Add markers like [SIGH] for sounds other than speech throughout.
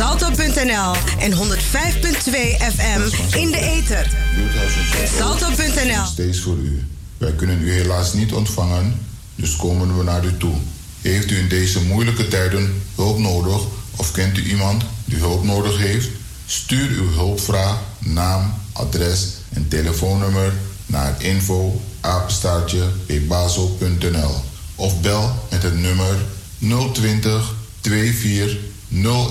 Salto.nl en 105.2 FM in de ether. Salto.nl Steeds voor u. Wij kunnen u helaas niet ontvangen, dus komen we naar u toe. Heeft u in deze moeilijke tijden hulp nodig of kent u iemand die hulp nodig heeft? Stuur uw hulpvraag, naam, adres en telefoonnummer naar info of bel met het nummer 020 24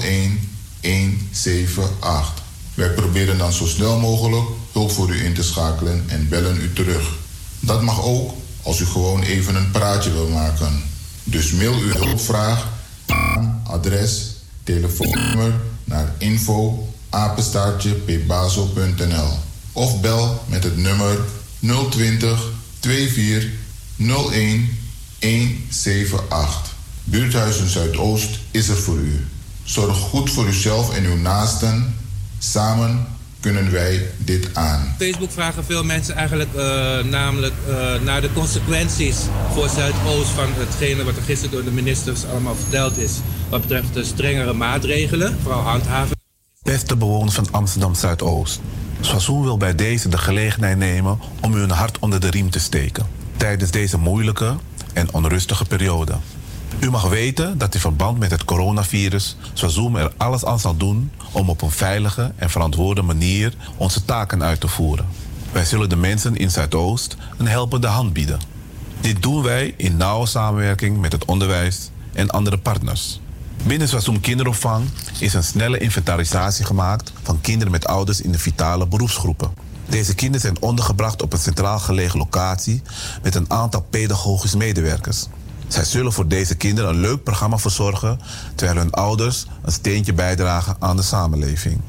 01 178. Wij proberen dan zo snel mogelijk hulp voor u in te schakelen en bellen u terug. Dat mag ook als u gewoon even een praatje wil maken. Dus mail uw hulpvraag, naam, adres, telefoonnummer naar info of bel met het nummer 020 24 01 178. Buurthuizen Zuidoost is er voor u. Zorg goed voor uzelf en uw naasten. Samen kunnen wij dit aan. Facebook vragen veel mensen eigenlijk uh, namelijk uh, naar de consequenties voor Zuidoost van hetgene wat er gisteren door de ministers allemaal verteld is. Wat betreft de strengere maatregelen, vooral handhaven. Beste bewoners van Amsterdam Zuidoost. Sassoen wil bij deze de gelegenheid nemen om u een hart onder de riem te steken. Tijdens deze moeilijke en onrustige periode. U mag weten dat in verband met het coronavirus Swazoom er alles aan zal doen om op een veilige en verantwoorde manier onze taken uit te voeren. Wij zullen de mensen in Zuidoost een helpende hand bieden. Dit doen wij in nauwe samenwerking met het onderwijs en andere partners. Binnen Swazoom Kinderopvang is een snelle inventarisatie gemaakt van kinderen met ouders in de vitale beroepsgroepen. Deze kinderen zijn ondergebracht op een centraal gelegen locatie met een aantal pedagogische medewerkers. Zij zullen voor deze kinderen een leuk programma verzorgen, terwijl hun ouders een steentje bijdragen aan de samenleving.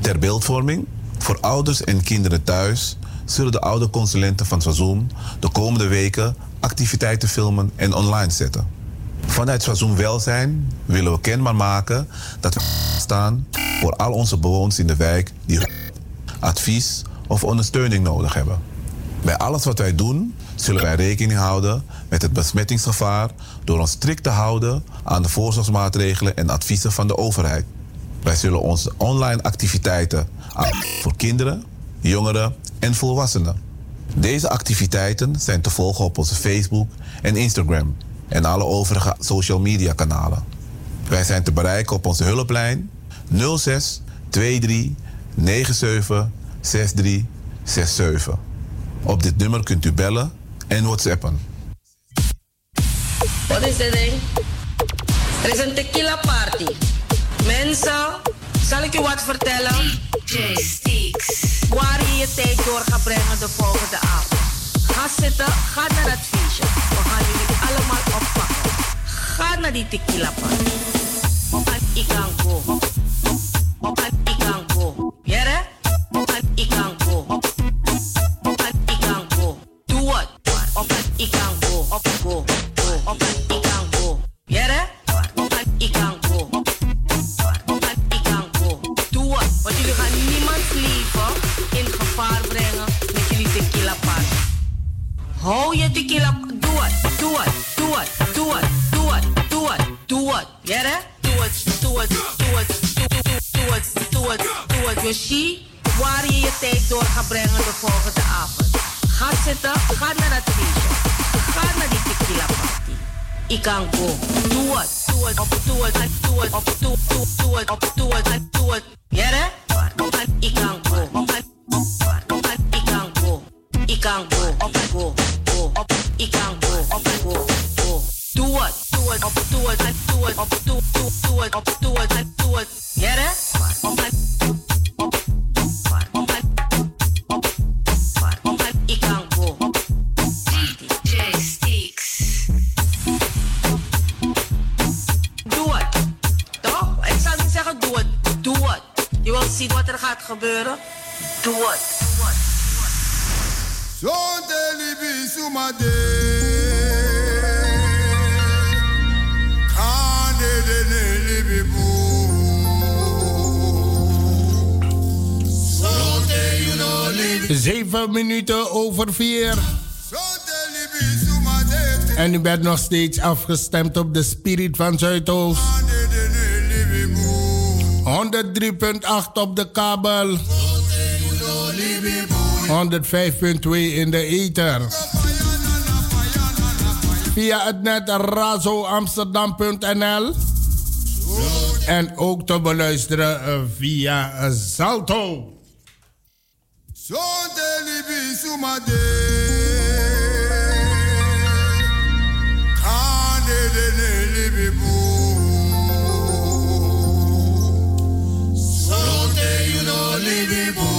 Ter beeldvorming, voor ouders en kinderen thuis zullen de ouderconsulenten van Swazoom de komende weken activiteiten filmen en online zetten. Vanuit Swazoom Welzijn willen we kenbaar maken dat we staan voor al onze bewoners in de wijk die advies of ondersteuning nodig hebben. Bij alles wat wij doen, zullen wij rekening houden met het besmettingsgevaar door ons strikt te houden aan de voorzorgsmaatregelen en adviezen van de overheid. Wij zullen onze online activiteiten voor kinderen, jongeren en volwassenen. Deze activiteiten zijn te volgen op onze Facebook en Instagram en alle overige social media kanalen. Wij zijn te bereiken op onze hulplijn 06 23 97 6367. Op dit nummer kunt u bellen en whatsappen. Wat is dit? Er is een tequila party. Mensen, zal ik u wat vertellen? DJ Sticks. Waar je je tijd door gaat brengen de volgende avond. Ga zitten, ga naar dat feestje. We gaan jullie allemaal oppakken. Ga naar die tequila party. Op een ikango. Op ikango. Hou je tequila. Doe het. Doe het. Doe het. Doe het. Doe het. Doe het. Doe het. Jere? Doe het. Doe het. Doe het. Doe het. Doe het. Doe het. Yoshi, waar je je tijd door gaat brengen de volgende avond. Ga zitten. Ga naar het feestje. Ga naar die tequila party. Ik kan go. Doe het. Doe het. Op doe het. Doe het. Op doe doe doe het. Op doe het. Doe het. Jere? Ik kan go. Ik kan go. Ik kan go. Op go. Go. Op ik kan go. Op go. Go. Doe het. Doe het. Op doe. Doe het. Op doe doe doe het. Op doe het. Doe? Op ik kan go. DJ Sticks. Doe het. Toch? Ik zou niet zeggen doe. Doe het. Je wilt zien wat er gaat gebeuren? Doe het. Zeven minuten over vier. En u bent nog steeds afgestemd op de Spirit van Zuidoost. 103.8 op de kabel. 105.2 in de ether. Via het net razoamsterdam.nl. En ook te beluisteren eh, via Salto. Wait,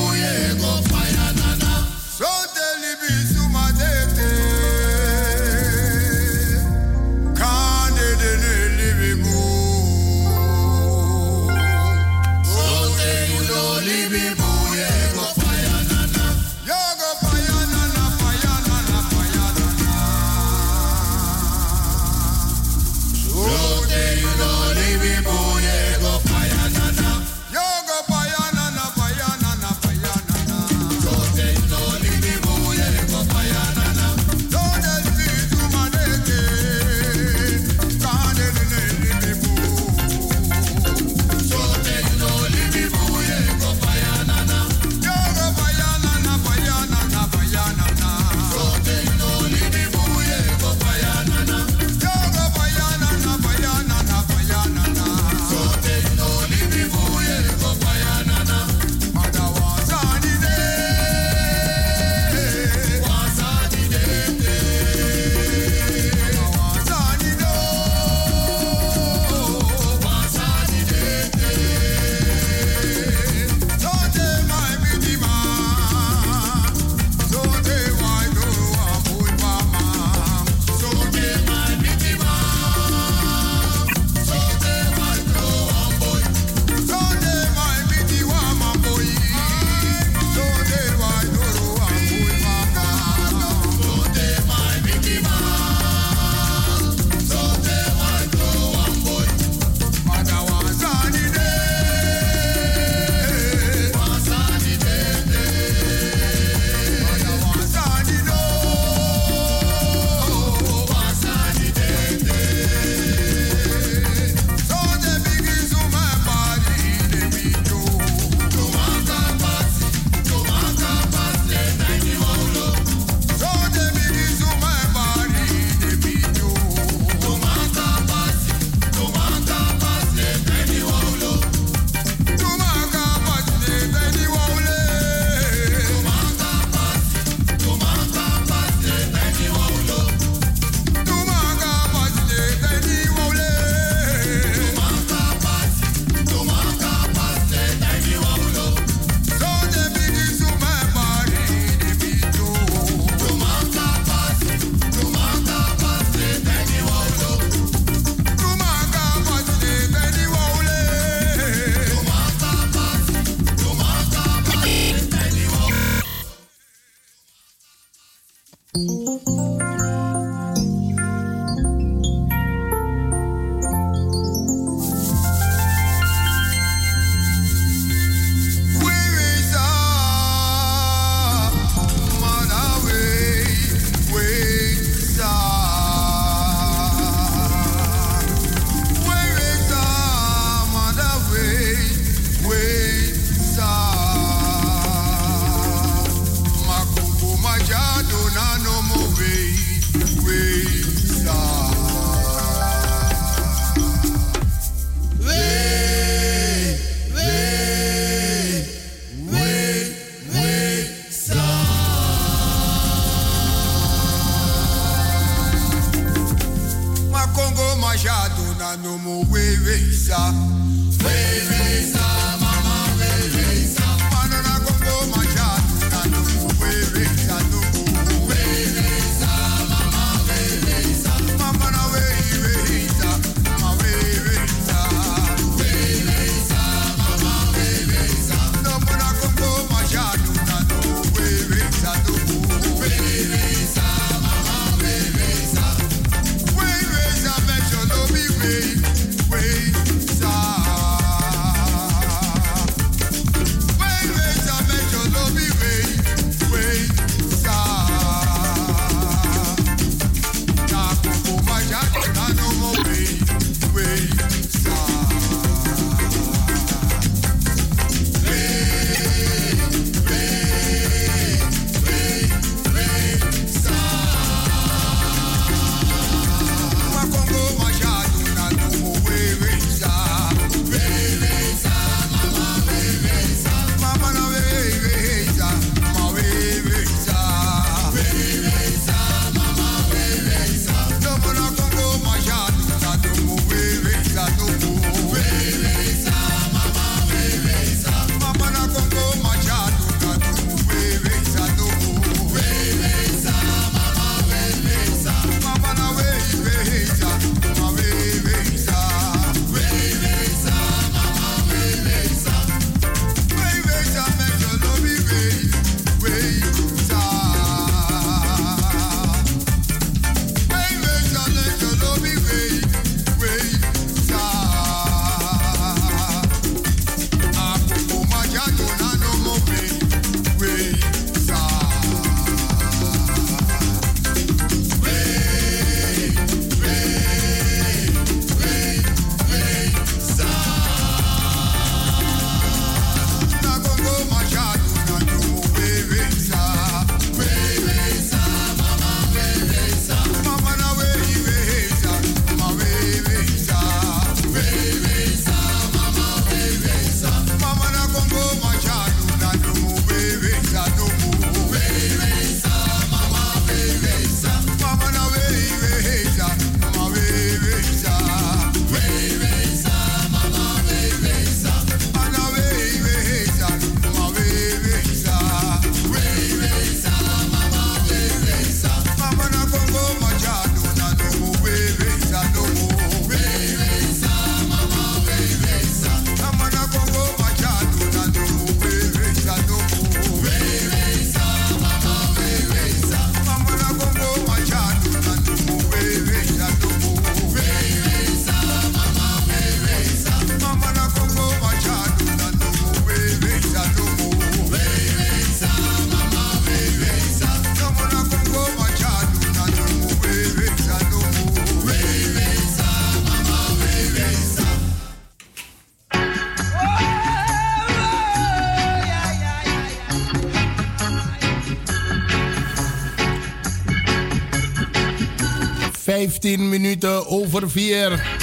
15 minuten over 4.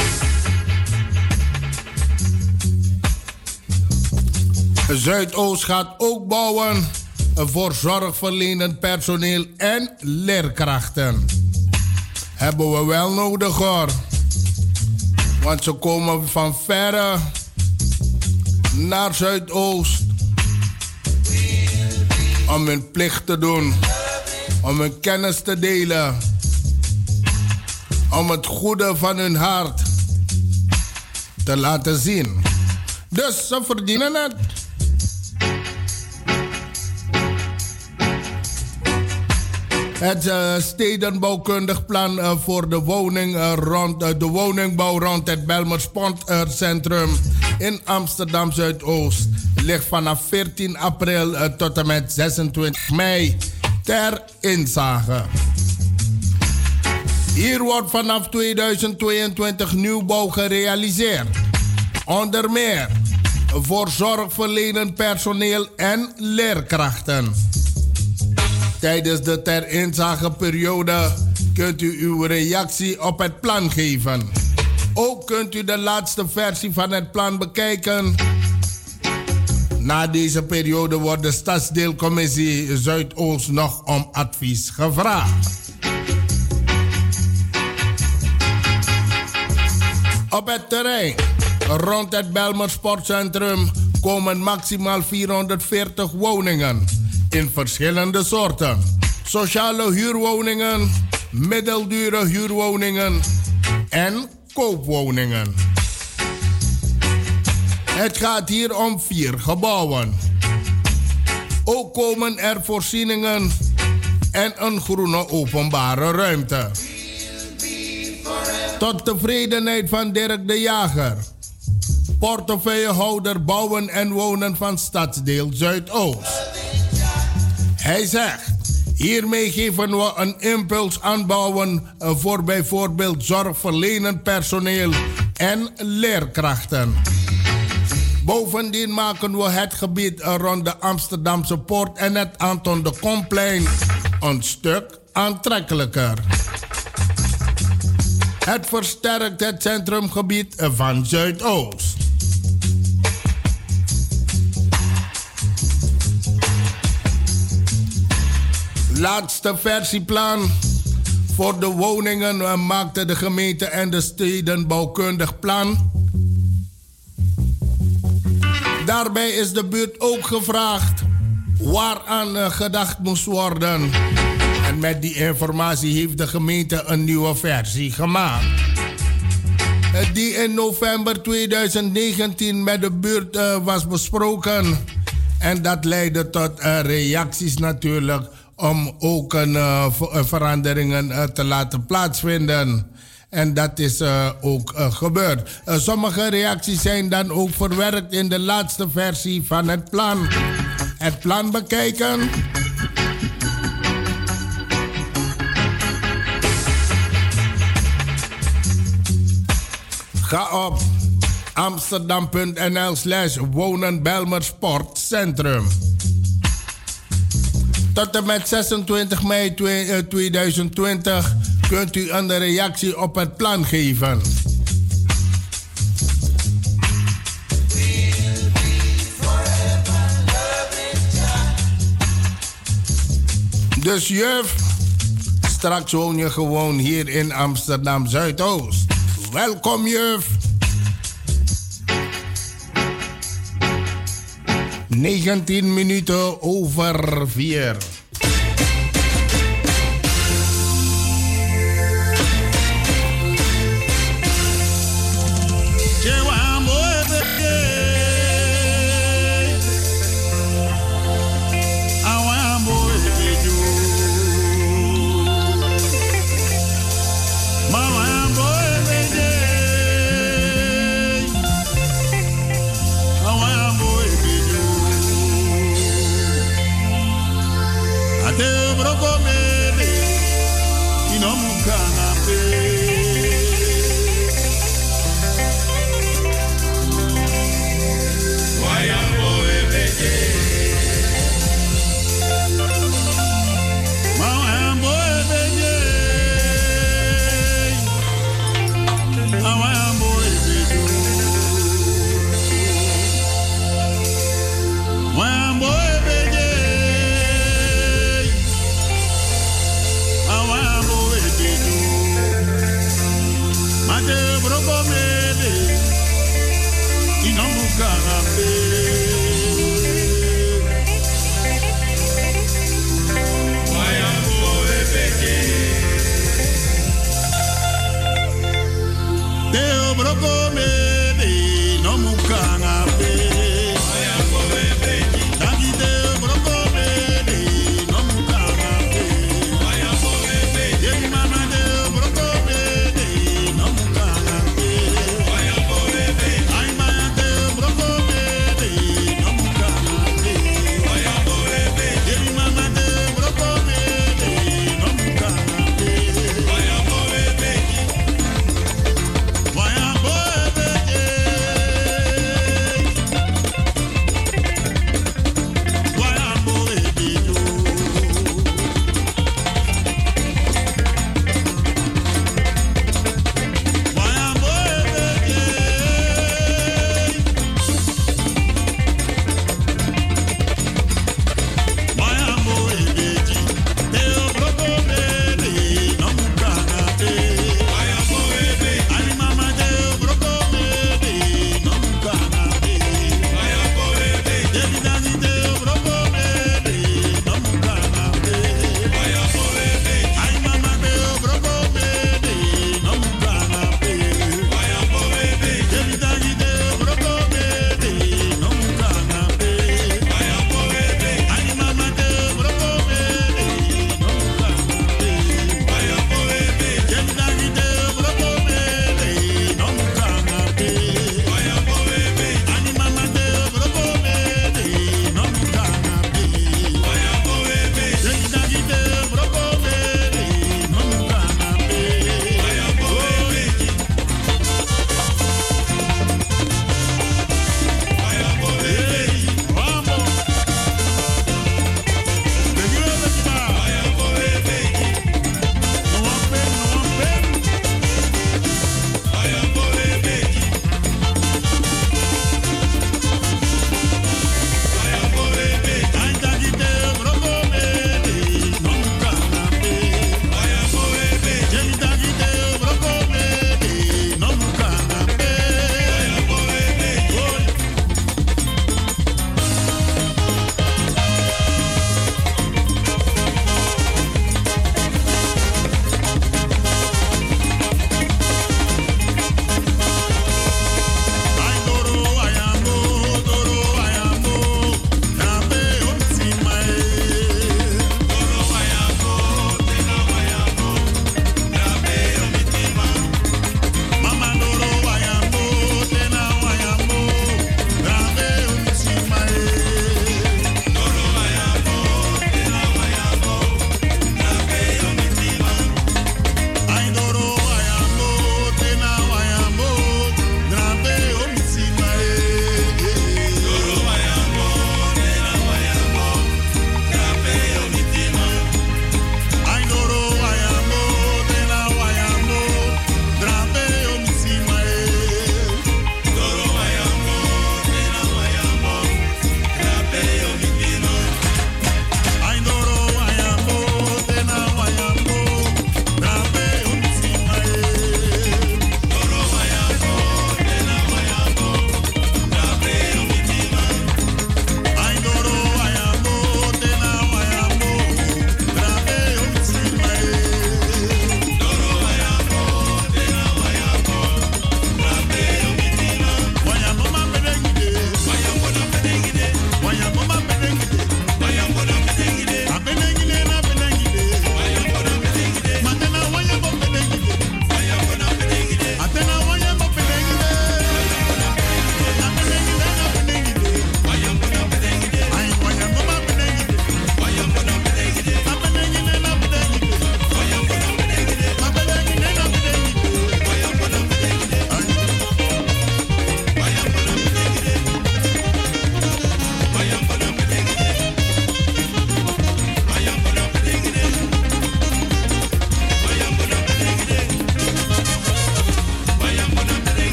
Zuidoost gaat ook bouwen voor zorgverlenend personeel en leerkrachten. Hebben we wel nodig hoor. Want ze komen van verre naar Zuidoost om hun plicht te doen, om hun kennis te delen, om het goede van hun hart te laten zien. Dus ze verdienen het. Het uh, stedenbouwkundig plan uh, voor de, woning, uh, rond, de woningbouw rond het Belmer Sportcentrum in Amsterdam Zuidoost ligt vanaf 14 april tot en met 26 mei ter inzage. Hier wordt vanaf 2022 nieuwbouw gerealiseerd. Onder meer voor zorgverlenend personeel en leerkrachten. Tijdens de ter inzageperiode kunt u uw reactie op het plan geven. Ook kunt u de laatste versie van het plan bekijken. Na deze periode wordt de Stadsdeelcommissie Zuidoost nog om advies gevraagd. Op het terrein rond het Belmer Sportcentrum komen maximaal 440 woningen in verschillende soorten. Sociale huurwoningen, middeldure huurwoningen en koopwoningen. Het gaat hier om vier gebouwen. Ook komen er voorzieningen en een groene openbare ruimte. Tot tevredenheid van Dirk de Jager, portefeuillehouder bouwen en wonen van stadsdeel Zuidoost. Hij zegt, hiermee geven we een impuls aanbouwen voor bijvoorbeeld zorgverlenend personeel en leerkrachten. Bovendien maken we het gebied rond de Amsterdamse Poort en het Anton de Komplein een stuk aantrekkelijker. Het versterkt het centrumgebied van Zuidoost. Laatste versieplan voor de woningen maakte de gemeente en de stedenbouwkundig plan. Daarbij is de buurt ook gevraagd waaraan gedacht moest worden. En met die informatie heeft de gemeente een nieuwe versie gemaakt. Die in november 2019 met de buurt was besproken. En dat leidde tot reacties natuurlijk om ook een, uh, veranderingen te laten plaatsvinden. En dat is ook gebeurd. sommige reacties zijn dan ook verwerkt in de laatste versie van het plan. Het plan bekijken. Ga op amsterdam.nl slash wonen Sportcentrum. Tot en met 26 mei 2020 kunt u een reactie op het plan geven. Dus juf, straks woon je gewoon hier in Amsterdam Zuidoost. Welkom juf. 19 minuten over 4. kanambe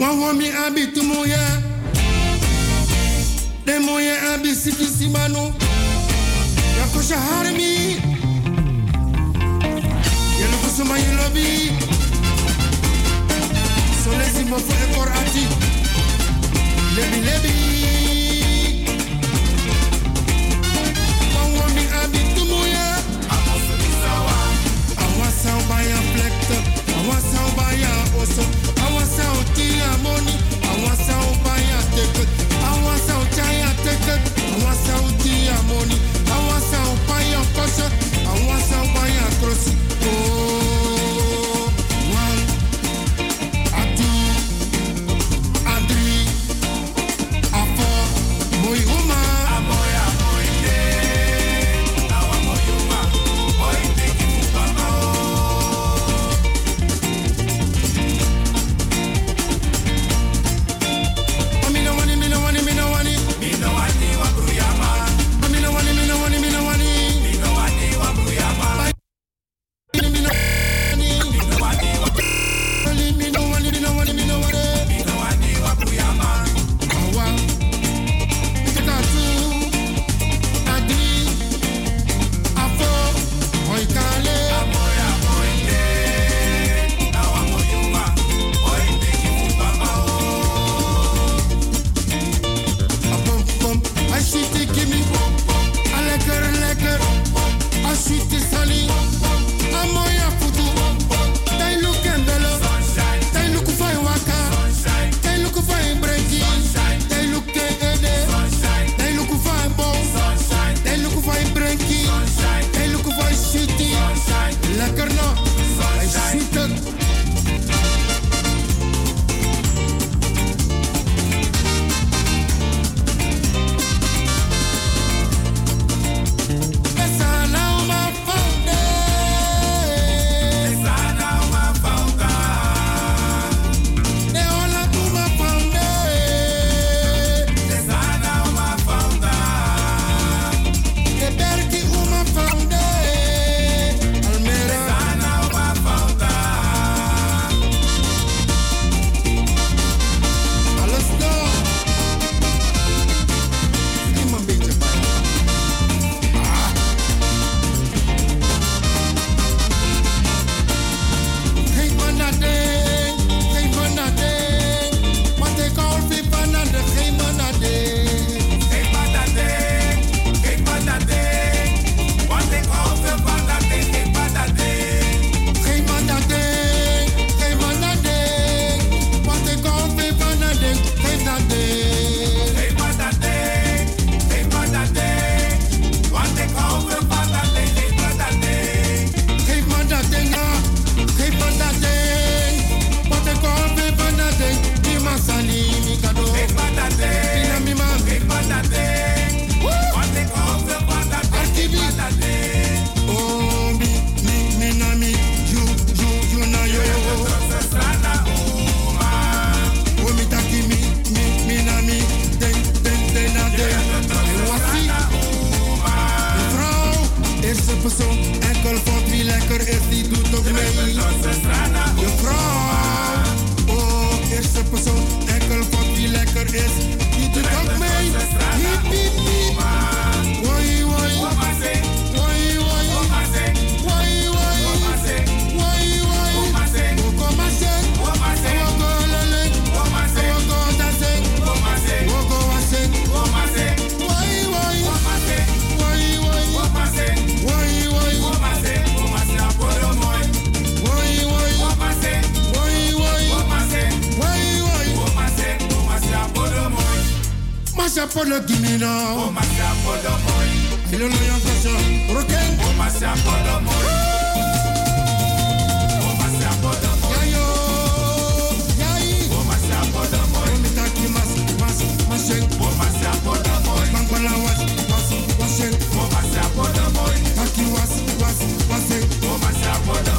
Wawami abi tumuya. Demoya abi sikisimano. Yakosha harmi. Yelukosuma yelobi. Solesi mofo ekor ati. Lebi lebi. Wawami abi tumuya. I want ó bá a ọ̀sọ̀ I want ó tí I want àwọn sá a I want I want. this. polo gimino. O ma se apolo moi. Ilo no yon koso, roke. O ma se apolo moi. O ma se apolo moi. Yayo, yayi. O ma se apolo moi. O mi taki mas, mas, masek. O ma se apolo moi. Mangola was, was, wasek. O ma se apolo moi. Taki was, was, wasek. O ma se apolo moi.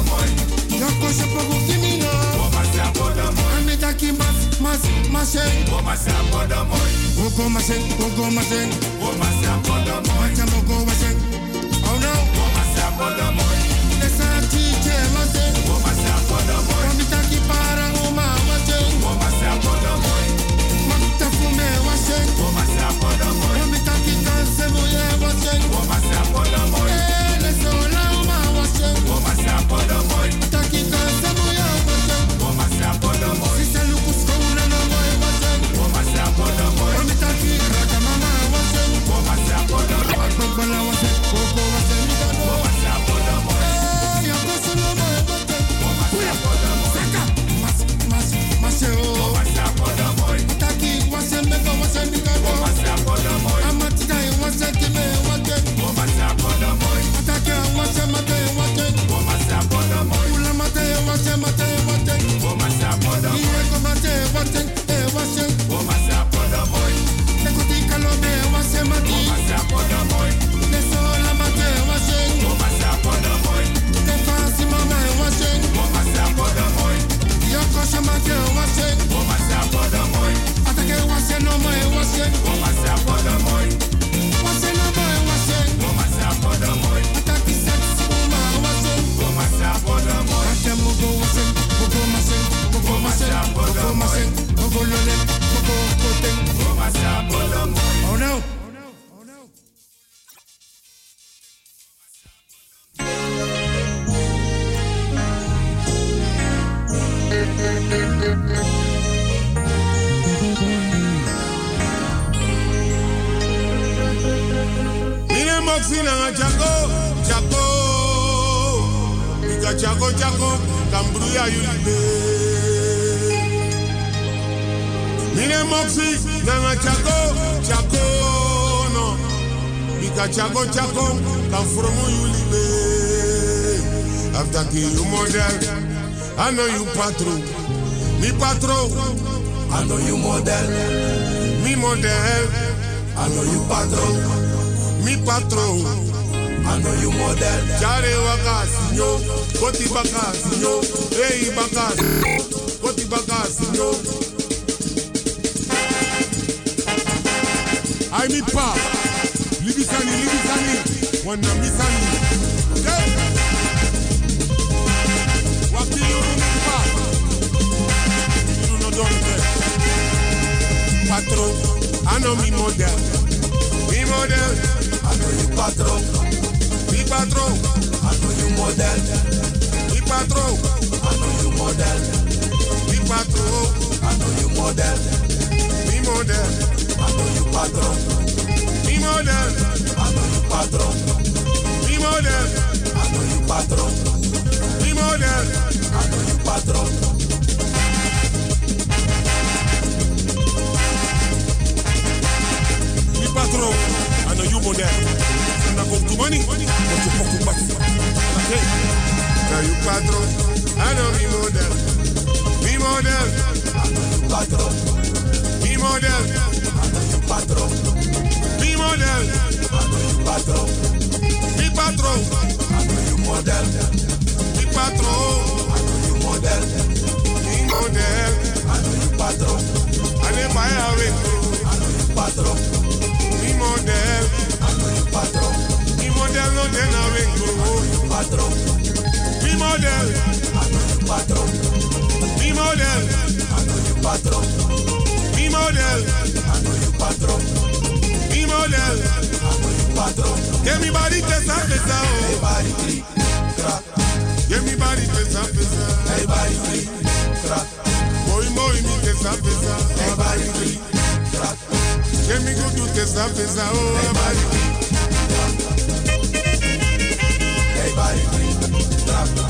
ki mas, mas, maseng. O maseng bodo moy. O go o go. O o go. I know you model. Chare wakas, yo. Koti bakas, yo. Hey bakas. Koti bakas, yo. I mi pa. Libisani, libisani. Wana misani. Hey. Waki yuru mi pa. Know don't Patron. I know me model. Me model. Know you patron. Mi patron. I know you model. Mi patron. I know you model. Mi patron. I know you model. Mi model. I know you patron. Mi model. I know you patron. Mi model. I know you patron. Mi model. I know you patron. Mi I Na compte money, on se prend combat. Ok? Quand you patron, alors mi modèle. Mi modèle. Patron. Mi modèle. Patron. know you Patron. Mi patron. Mi modèle. Mi patron. Mi modèle. Mi modèle. Patron. Allez, bye avec. Patron. you modèle. Cuatro. Mi model no tiene a patron. Oh, oh. Mi model. patrón. Mi model. patrón. Mi model. patrón. Mi model. Cuatro. Que mi body te sabe sao. Hey body click, crack. Que mi body te sabe sao. Hey body click, crack. Boy, boy, mi te sabe sao. Hey body click, crack. Que mi gudu te sabe sao. Oh. Hey. Vai, vai, vai,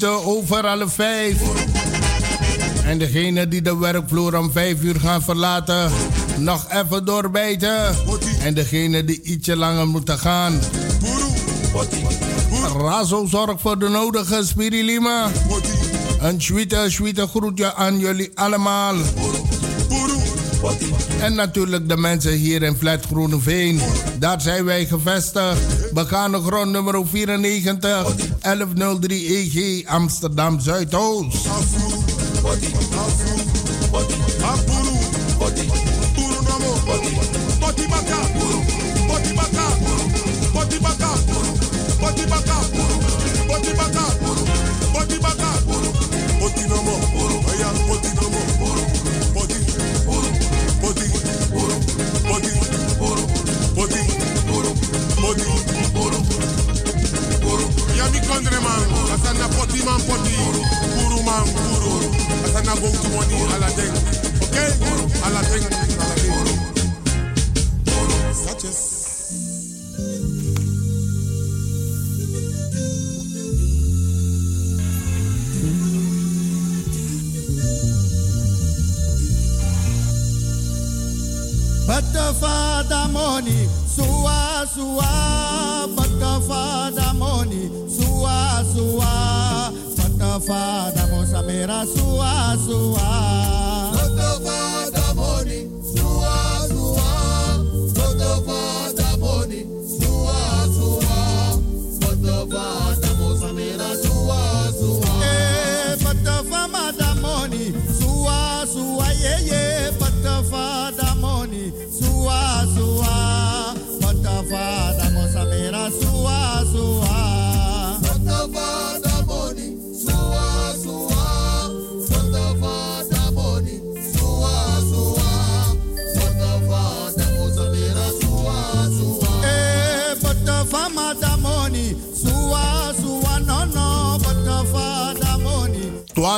minuten over alle vijf. En degene die de werkvloer om 5 uur gaan verlaten, nog even doorbijten. En degene die ietsje langer moeten gaan. Razo zorgt voor de nodige spirilima. Een sweete, sweete groetje aan jullie allemaal. En natuurlijk de mensen hier in Flat Groeneveen. Daar zijn wij gevestigd. Begaande grond nummer 94, 1103 EG, Amsterdam Zuidoost.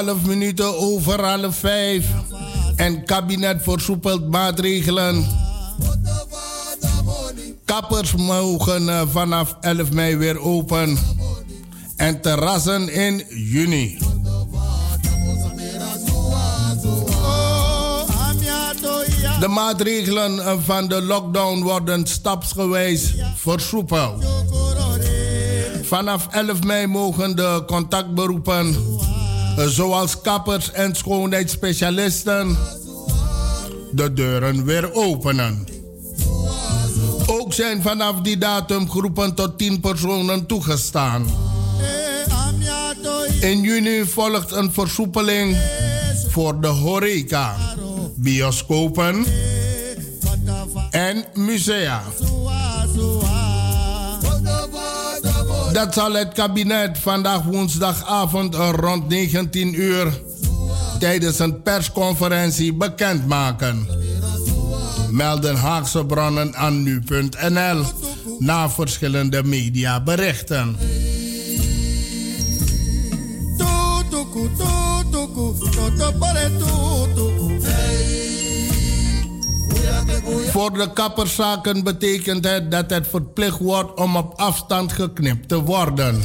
12 minuten over half 5. En kabinet versoepelt maatregelen. Kappers mogen eh, vanaf 11 mei weer open. En terrassen in juni. De maatregelen eh, van de lockdown worden stapsgewijs versoepeld. Vanaf 11 mei mogen de contactberoepen, zoals kappers en schoonheidsspecialisten, de deuren weer openen. Ook zijn vanaf die datum groepen tot 10 personen toegestaan. In juni volgt een versoepeling voor de horeca, bioscopen en musea. Dat zal het kabinet vandaag woensdagavond rond 19 uur tijdens een persconferentie bekendmaken. Melden Haagse bronnen aan nu.nl na verschillende mediaberichten. Voor de kapperszaken betekent het dat het verplicht wordt om op afstand geknipt te worden.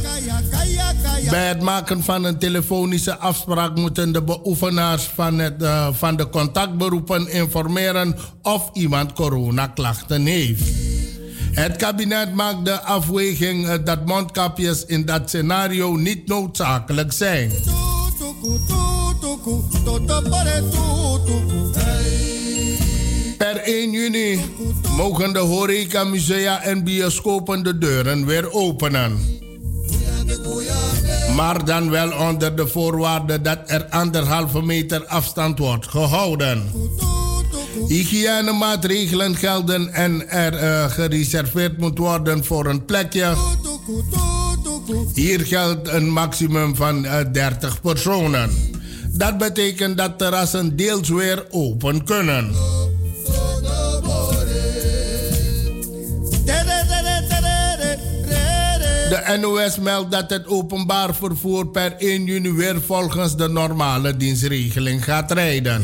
Bij het maken van een telefonische afspraak moeten de beoefenaars van, het, eh, van de contactberoepen informeren of iemand coronaklachten heeft. Het kabinet maakt de afweging eh, dat mondkapjes in dat scenario niet noodzakelijk zijn. Per 1 juni mogen de horeca, musea en bioscopen de deuren weer openen. Maar dan wel onder de voorwaarde dat er anderhalve meter afstand wordt gehouden. Hygiënemaatregelen gelden en er uh, gereserveerd moet worden voor een plekje. Hier geldt een maximum van uh, eh, 30 personen. Dat betekent dat terrassen deels weer open kunnen. De NOS meldt dat het openbaar vervoer per 1 juni weer volgens de normale dienstregeling gaat rijden.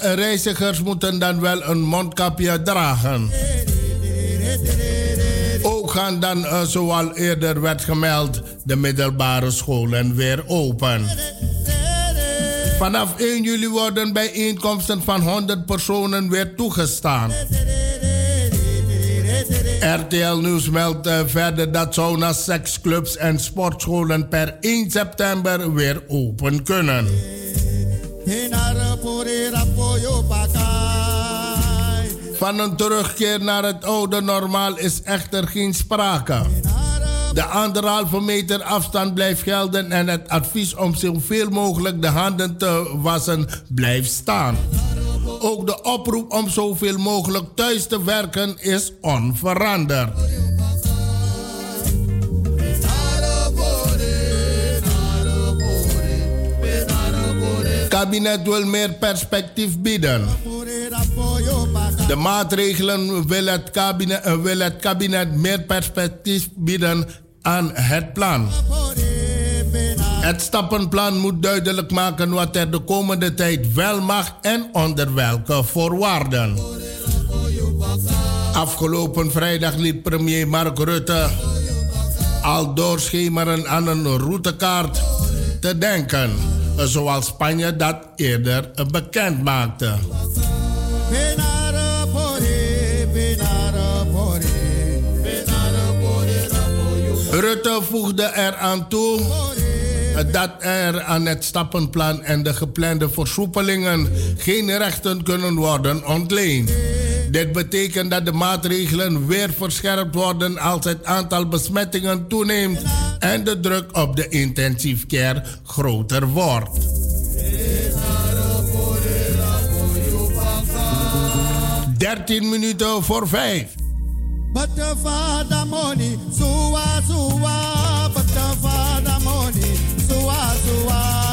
Reizigers moeten dan wel een mondkapje dragen. Ook gaan dan, uh, zoals eerder werd gemeld, de middelbare scholen weer open. Vanaf 1 juli worden bijeenkomsten van 100 personen weer toegestaan. RTL Nieuws meldt uh, verder dat sauna, seksclubs en sportscholen per 1 september weer open kunnen. Van een terugkeer naar het oude normaal is echter geen sprake. De anderhalve meter afstand blijft gelden en het advies om zoveel mogelijk de handen te wassen blijft staan. Ook de oproep om zoveel mogelijk thuis te werken is onveranderd. kabinet wil meer perspectief bieden. De maatregelen wil het kabinet, eh, wil het kabinet meer perspectief bieden aan het plan. Het stappenplan moet duidelijk maken wat er de komende tijd wel mag en onder welke voorwaarden. Afgelopen vrijdag liet premier Mark Rutte al doorschemeren aan een routekaart te denken, zoals Spanje dat eerder bekend maakte. Rutte voegde eraan toe dat er aan het stappenplan en de geplande versoepelingen geen rechten kunnen worden ontleend. Dit betekent dat de maatregelen weer verscherpt worden als het aantal besmettingen toeneemt en de druk op de intensive care groter wordt. Dertien minuten voor vijf. money, suwa suwa, money suwa sua, sua.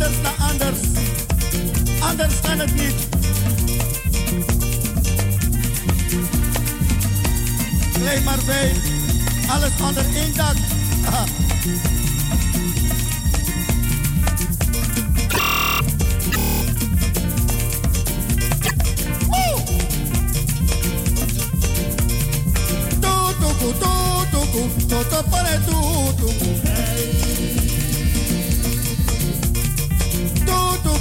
anders naar anders. Anders kan het niet. Blijf maar bij. Alles onder één dak. Aha. doe para tudo.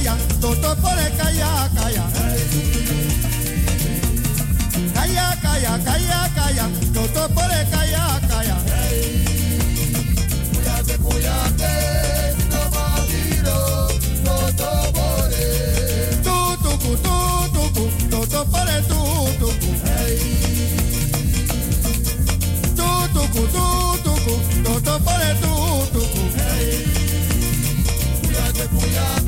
kaya, toto pole kaya kaya. Kaya kaya kaya kaya, toto pole kaya kaya. Kuyate no tomatiro, toto pole. Tutuku tutuku, toto pole tutuku. Tutuku tutuku, toto pole tutuku. Kuyate kuyate.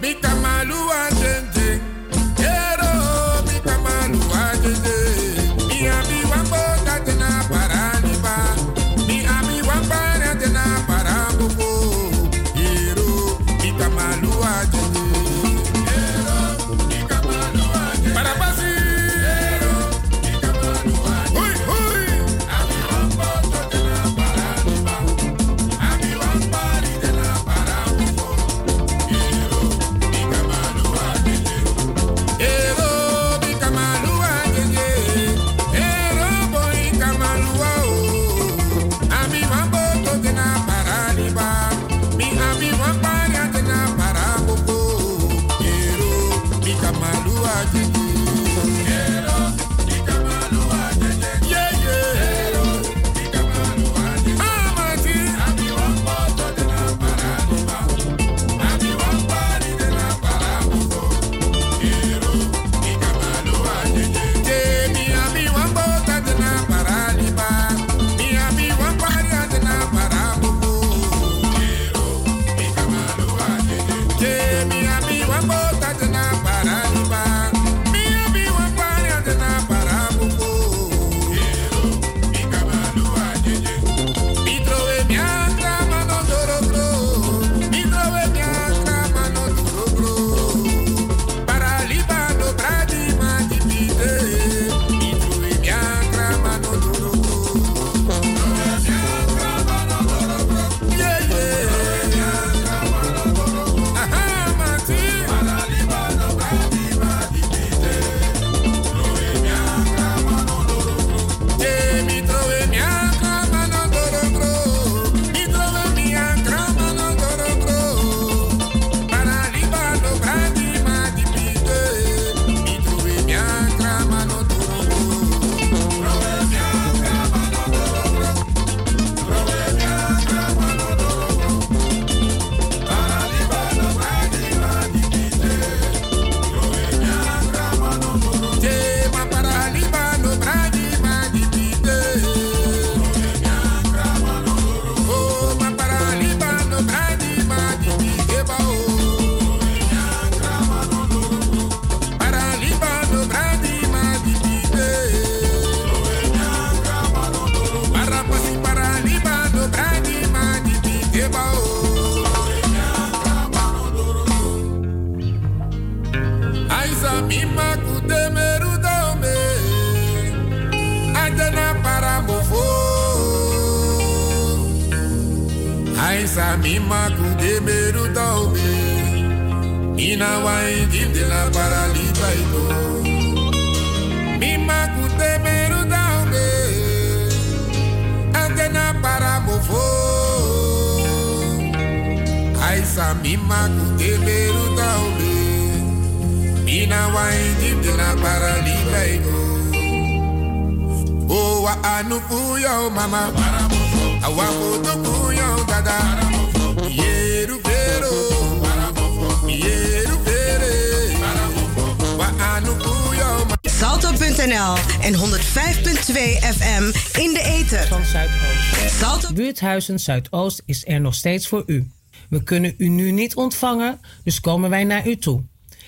Bita maluante en 105.2 FM in de eten. Van Zuidoost. Salto. Buurthuizen Zuidoost is er nog steeds voor u. We kunnen u nu niet ontvangen, dus komen wij naar u toe.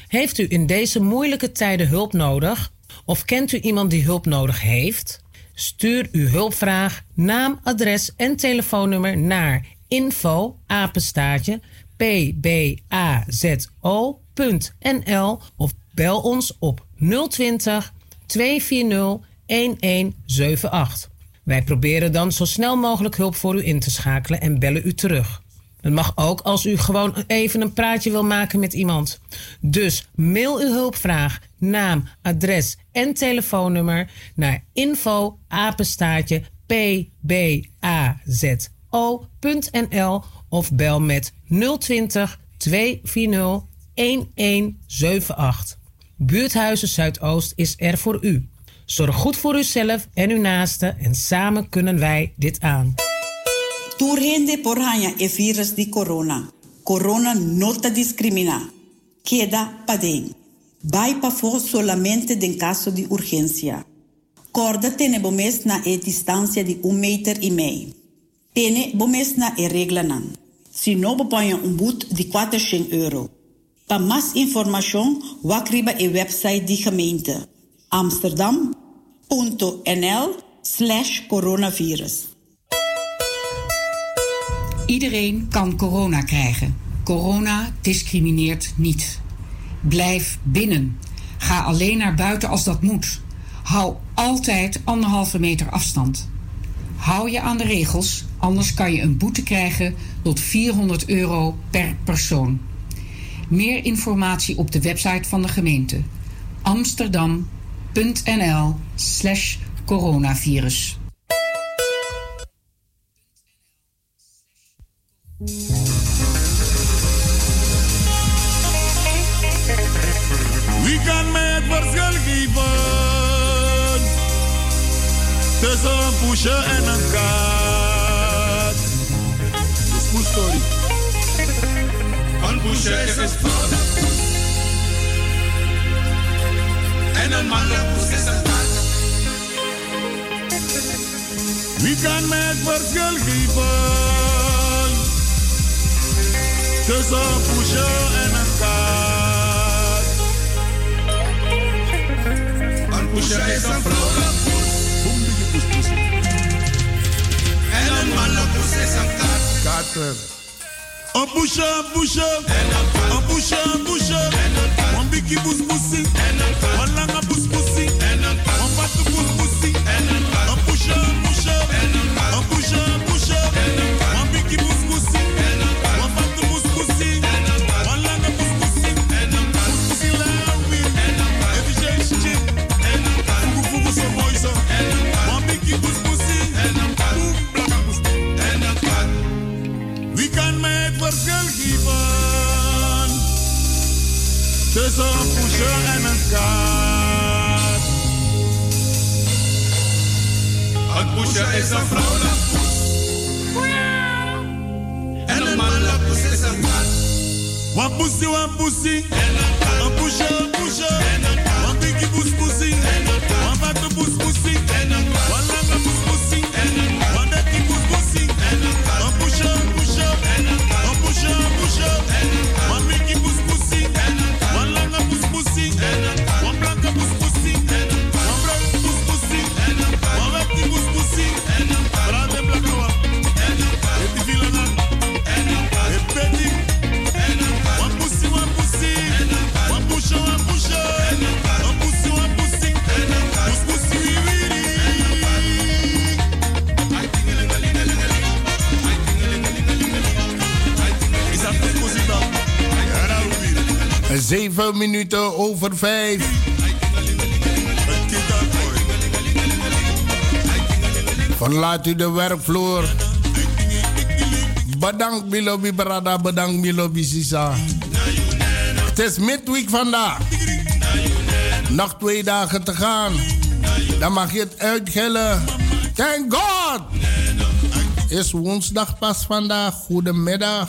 Heeft u in deze moeilijke tijden hulp nodig? Of kent u iemand die hulp nodig heeft? Stuur uw hulpvraag, naam, adres en telefoonnummer naar info apenstaartje pbazo.nl of bel ons op 020 240 1178. Wij proberen dan zo snel mogelijk hulp voor u in te schakelen en bellen u terug. Dat mag ook als u gewoon even een praatje wil maken met iemand. Dus mail uw hulpvraag, naam, adres en telefoonnummer naar info pbazo.nl of bel met 020 240 1178. Buurthuizen Zuidoost is er voor u. Zorg goed voor uzelf en uw naasten en samen kunnen wij dit aan. Turhende por hanya e virus di corona. Corona no te discrimina. Queda padén. Vai pa fo solamente den caso di urgencia. Corda tene bomes na e distancia di un meter e meio. Tene bomes na e regla nan. Si no bepanha un boet di 400 euro. Pa mas information wakriba e website di gemeente. Amsterdam.nl slash coronavirus. Iedereen kan corona krijgen. Corona discrimineert niet. Blijf binnen. Ga alleen naar buiten als dat moet. Hou altijd anderhalve meter afstand. Hou je aan de regels, anders kan je een boete krijgen tot 400 euro per persoon. Meer informatie op de website van de gemeente amsterdam.nl/slash coronavirus. Wie kan mij het verschil geven tussen een poesje en een kat? Een poesje is vrouw. En een man dat poes is een kat. Wie kan mij het verschil geven tussen een en een kat? Een poesje is een vrouw dat poes. En een man dat poes is een kat. Kater. Poesje, een poesje. Een bikkie boes boesie. Een lange boes boesie. Een vatte boes boesie. Een verschil geven tussen een poesje en een kat? Een poesje is een vrouw dat poes. En een man dat poes is een kat. Wan poesie, poesie. Een een poesje. Zeven minuten over vijf. Verlaat u de werkvloer. Bedankt Milobi Brada, bedankt Milobi Sisa. Het is midweek vandaag. Nog twee dagen te gaan. Dan mag je het uitgillen. Thank God! Is woensdag pas vandaag. Goedemiddag.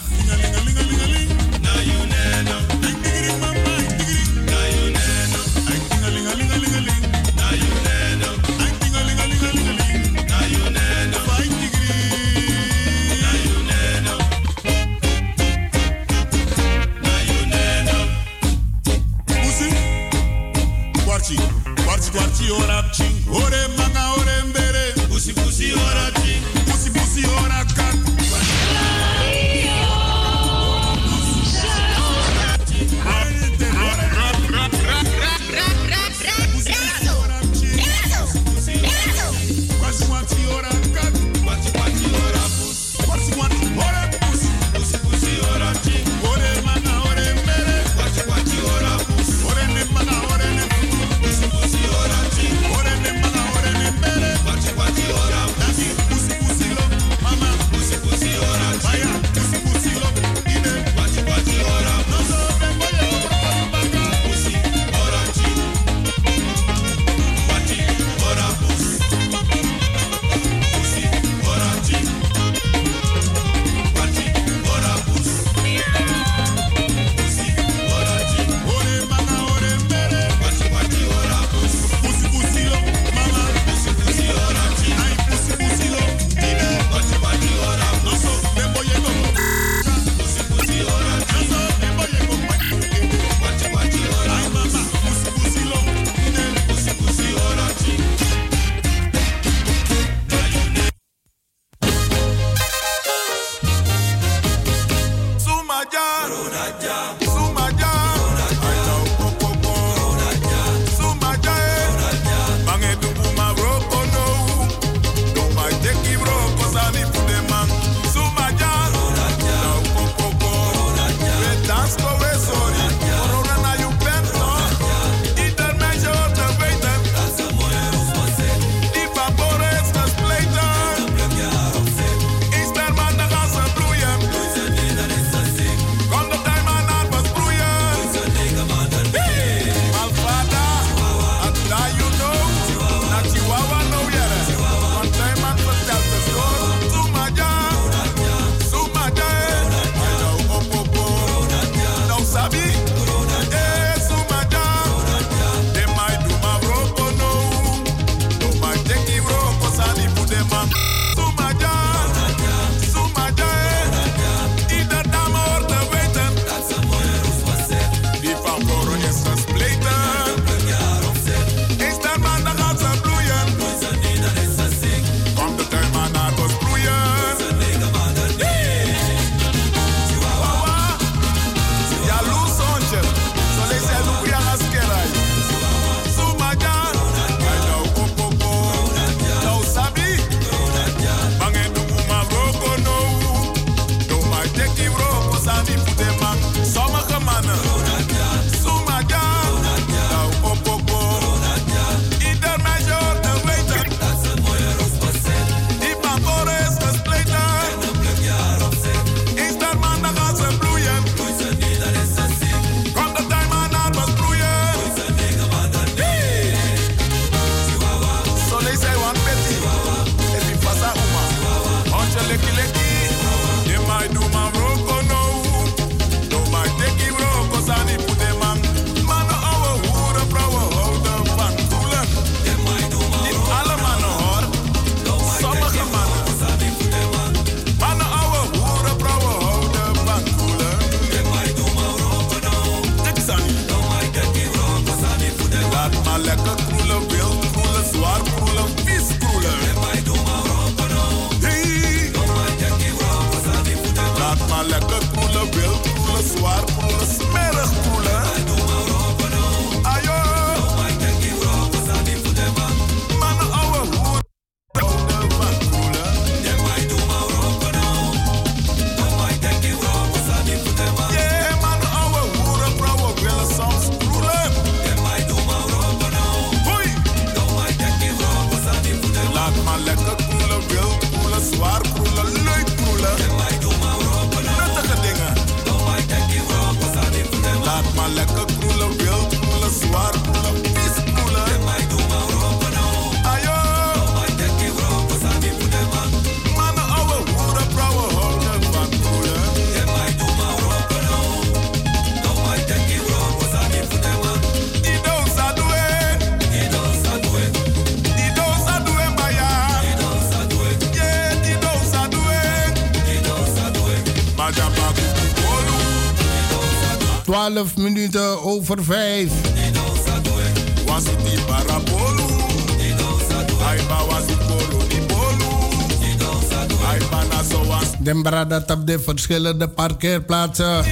12 minuten over 5. Was het die parabolu? Aiba was het Den bradat op de verschillende parkeerplaatsen.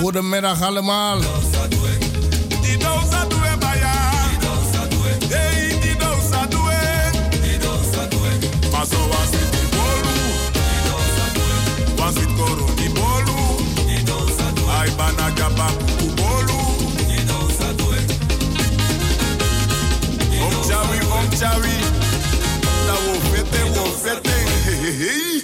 Goedemiddag allemaal. Chari. Now we'll fit it, we'll.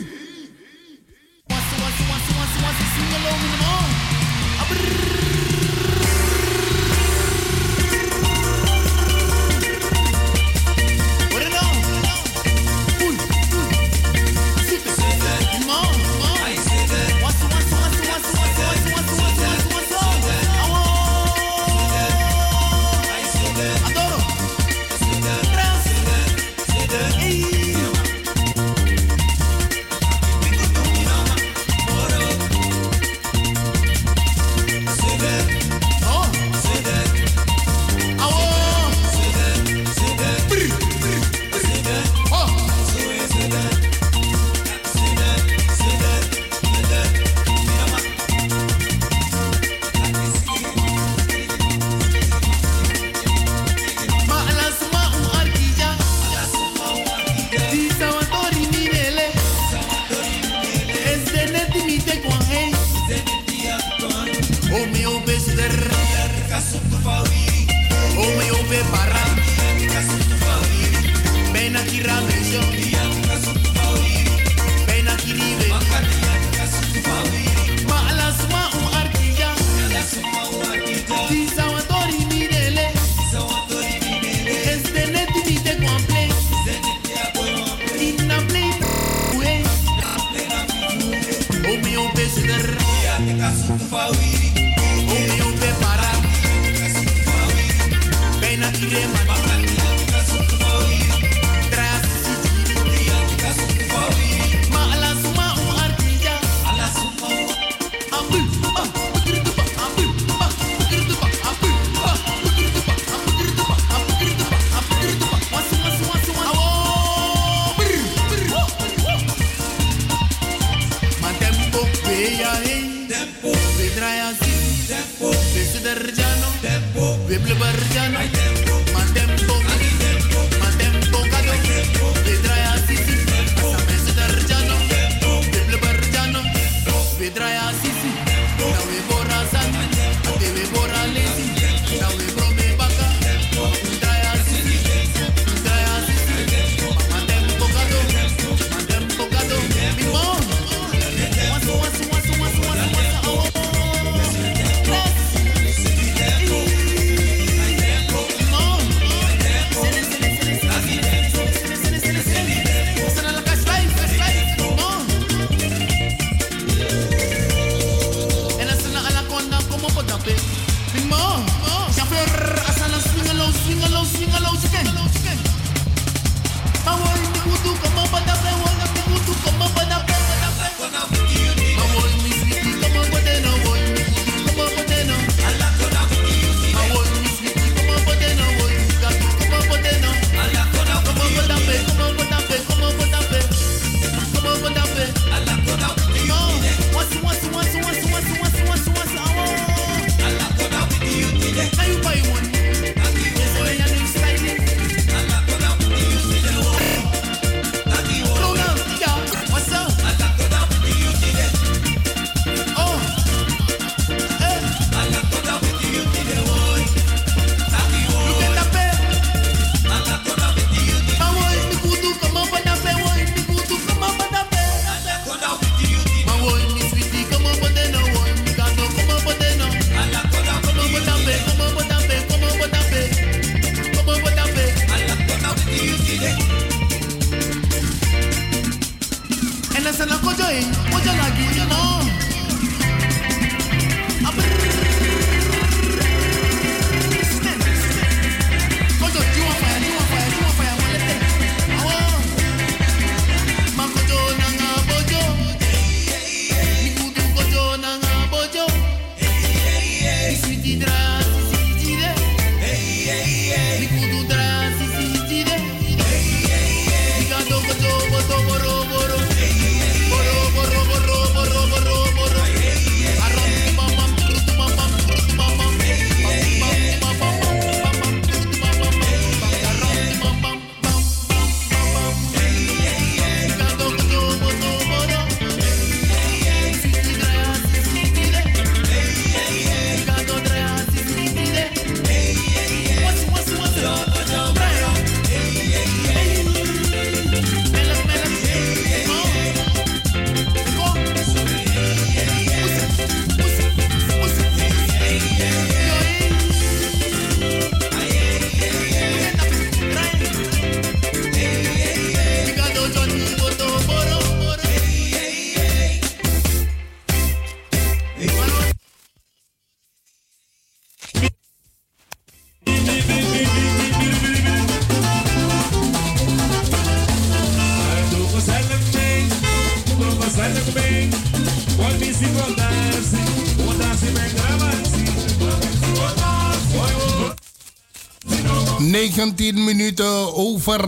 19 minuten over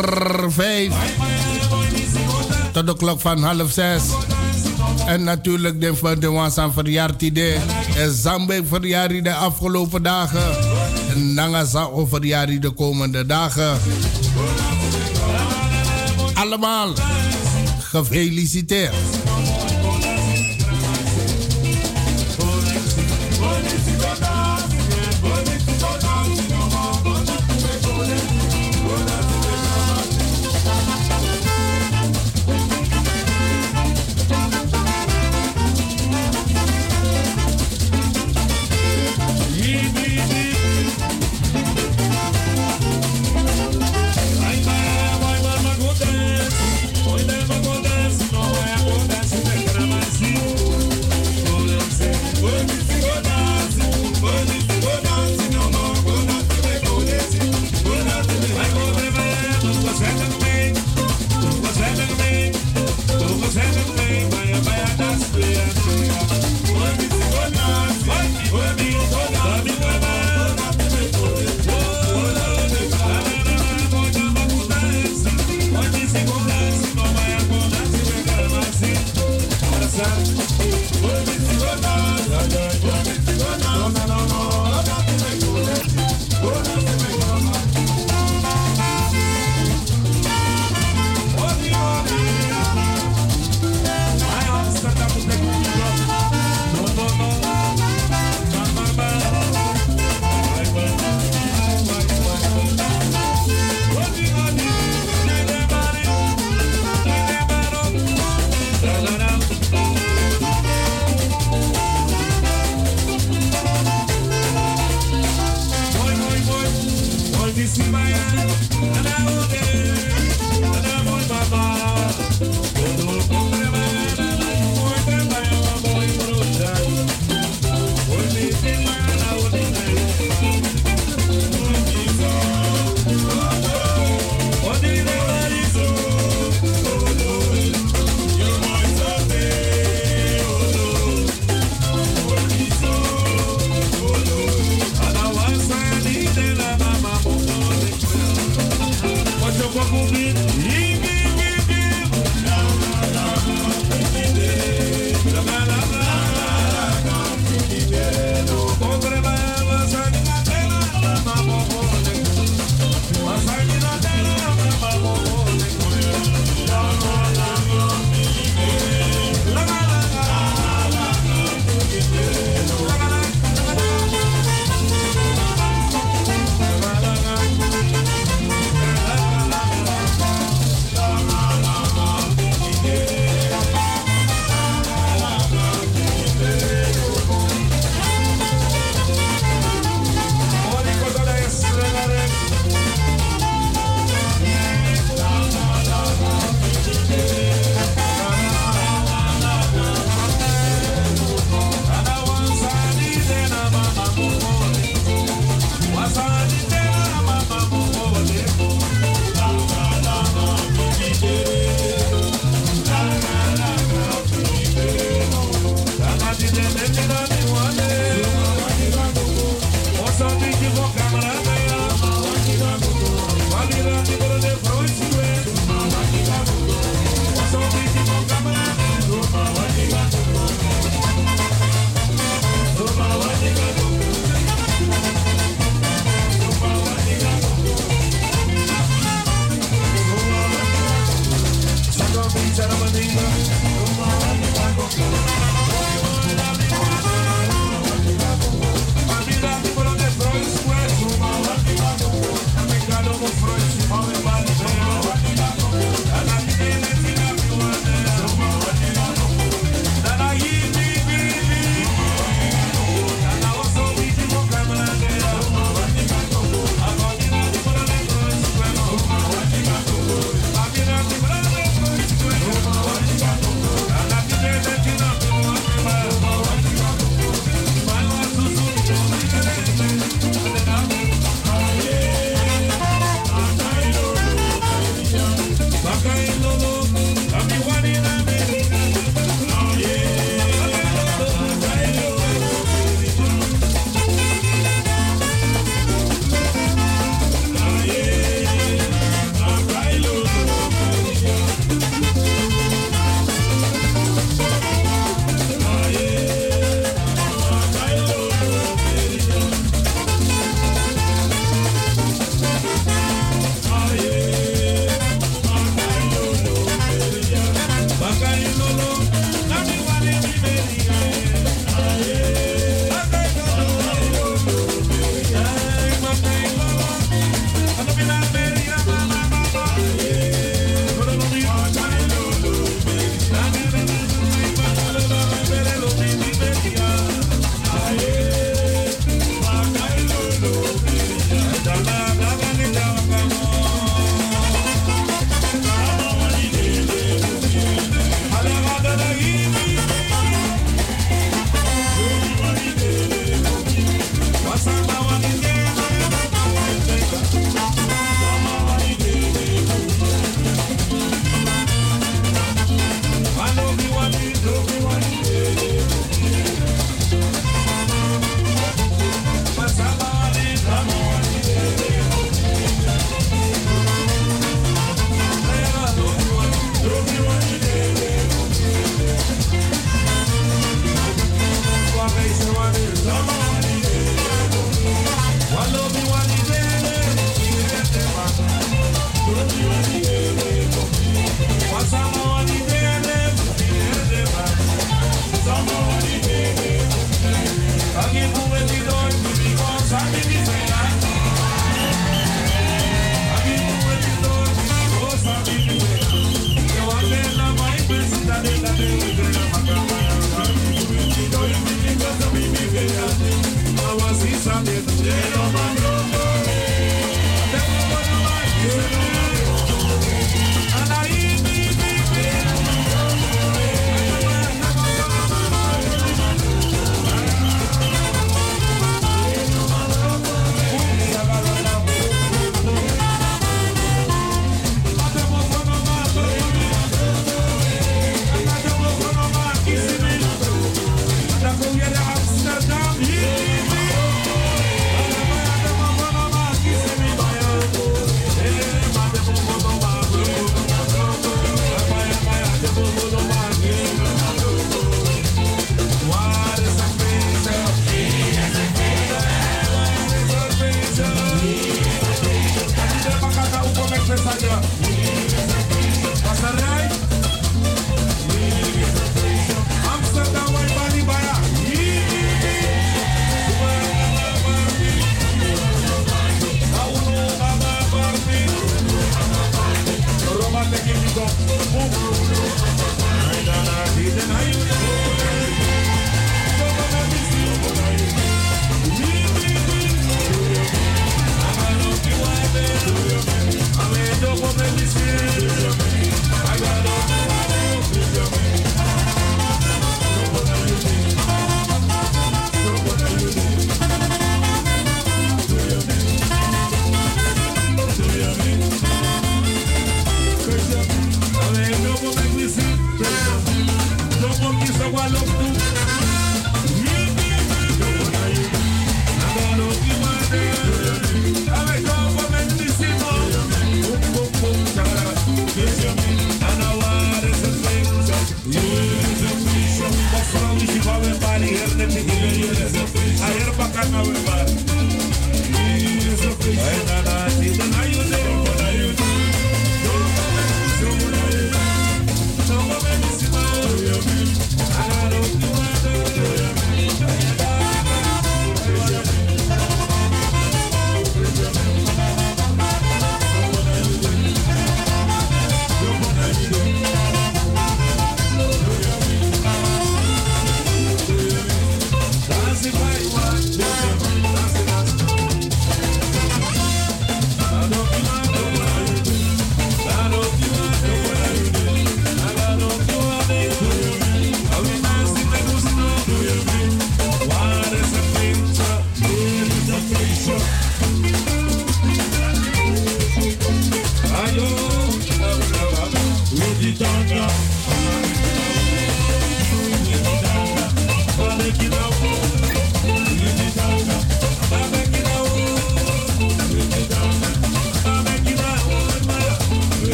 5. Tot de klok van half 6. En natuurlijk de van de Wansan verjaardag. En Zambe verjaardag de afgelopen dagen. En Nangasa verjaardag de komende dagen. Allemaal gefeliciteerd.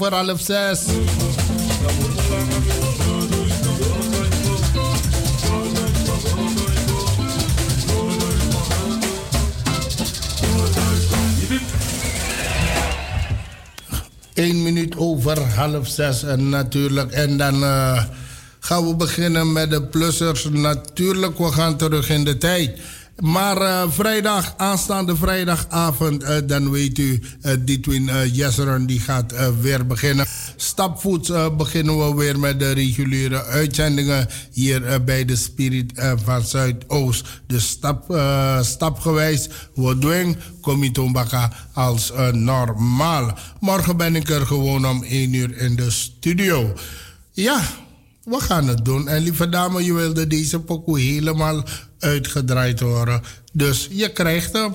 Over half zes. Eén minuut over half zes en natuurlijk. En dan uh, gaan we beginnen met de plussers. Natuurlijk, we gaan terug in de tijd. Maar uh, vrijdag, aanstaande vrijdagavond, uh, dan weet u, uh, Ditwin uh, Jesseren die gaat weer beginnen. Stapvoets beginnen we weer met de reguliere uitzendingen hier bij de Spirit van Zuidoost. Dus stap, stapgewijs, we doen Komitombaka als normaal. Morgen ben ik er gewoon om 1 uur in de studio. Ja, we gaan het doen. En lieve dame, je wilde deze pokoe helemaal uitgedraaid horen. Dus je krijgt hem.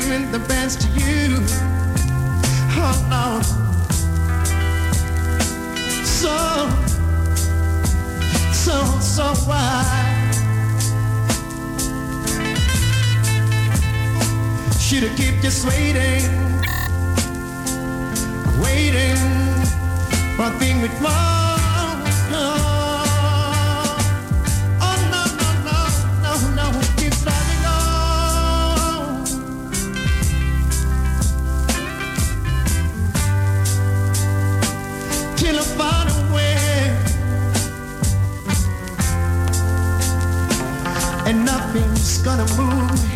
giving the best to you. Oh Lord. So, so, so why? Should I keep just waiting, waiting for thing with more. gonna move.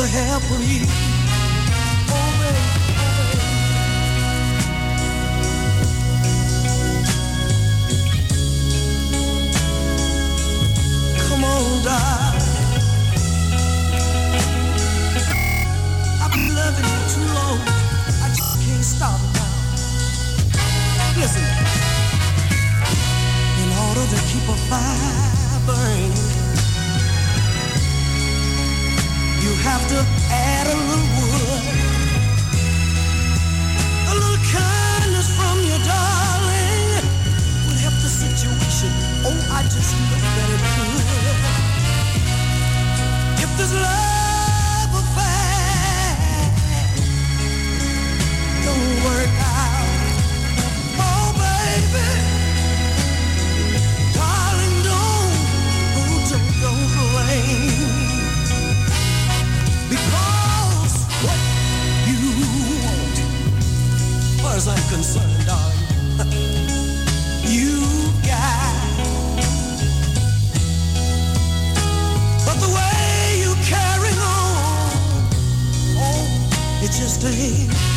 the hell breathe. Oh, Come on, darling. I've been loving you too long. I just can't stop now. Listen. In order to keep a fire burning have to add a little wood. A little kindness from your darling would help the situation. Oh, I just know that it could. If this love affair don't work concerned, darling, [LAUGHS] you got. But the way you carry on, oh, it just ain't.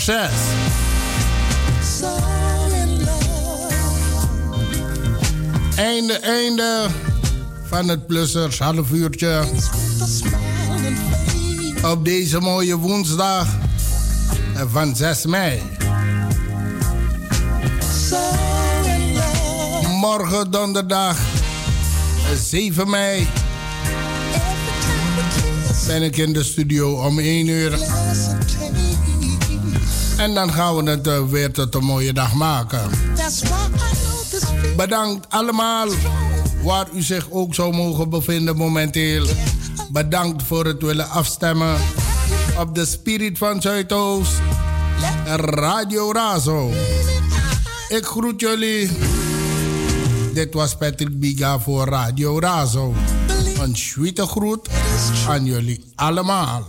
Zes. Einde, einde van het Plussers half uurtje. Op deze mooie woensdag van 6 mei. Morgen donderdag 7 mei ben ik in de studio om 1 uur. En dan gaan we het eh, weer tot een mooie dag maken. Bedankt allemaal waar u zich ook zou mogen bevinden momenteel. Bedankt voor het willen afstemmen op de Spirit van Zuidoost. Radio Razo. Ik groet jullie. Dit was Patrick Biga voor Radio Razo. Een sweete groet aan jullie allemaal.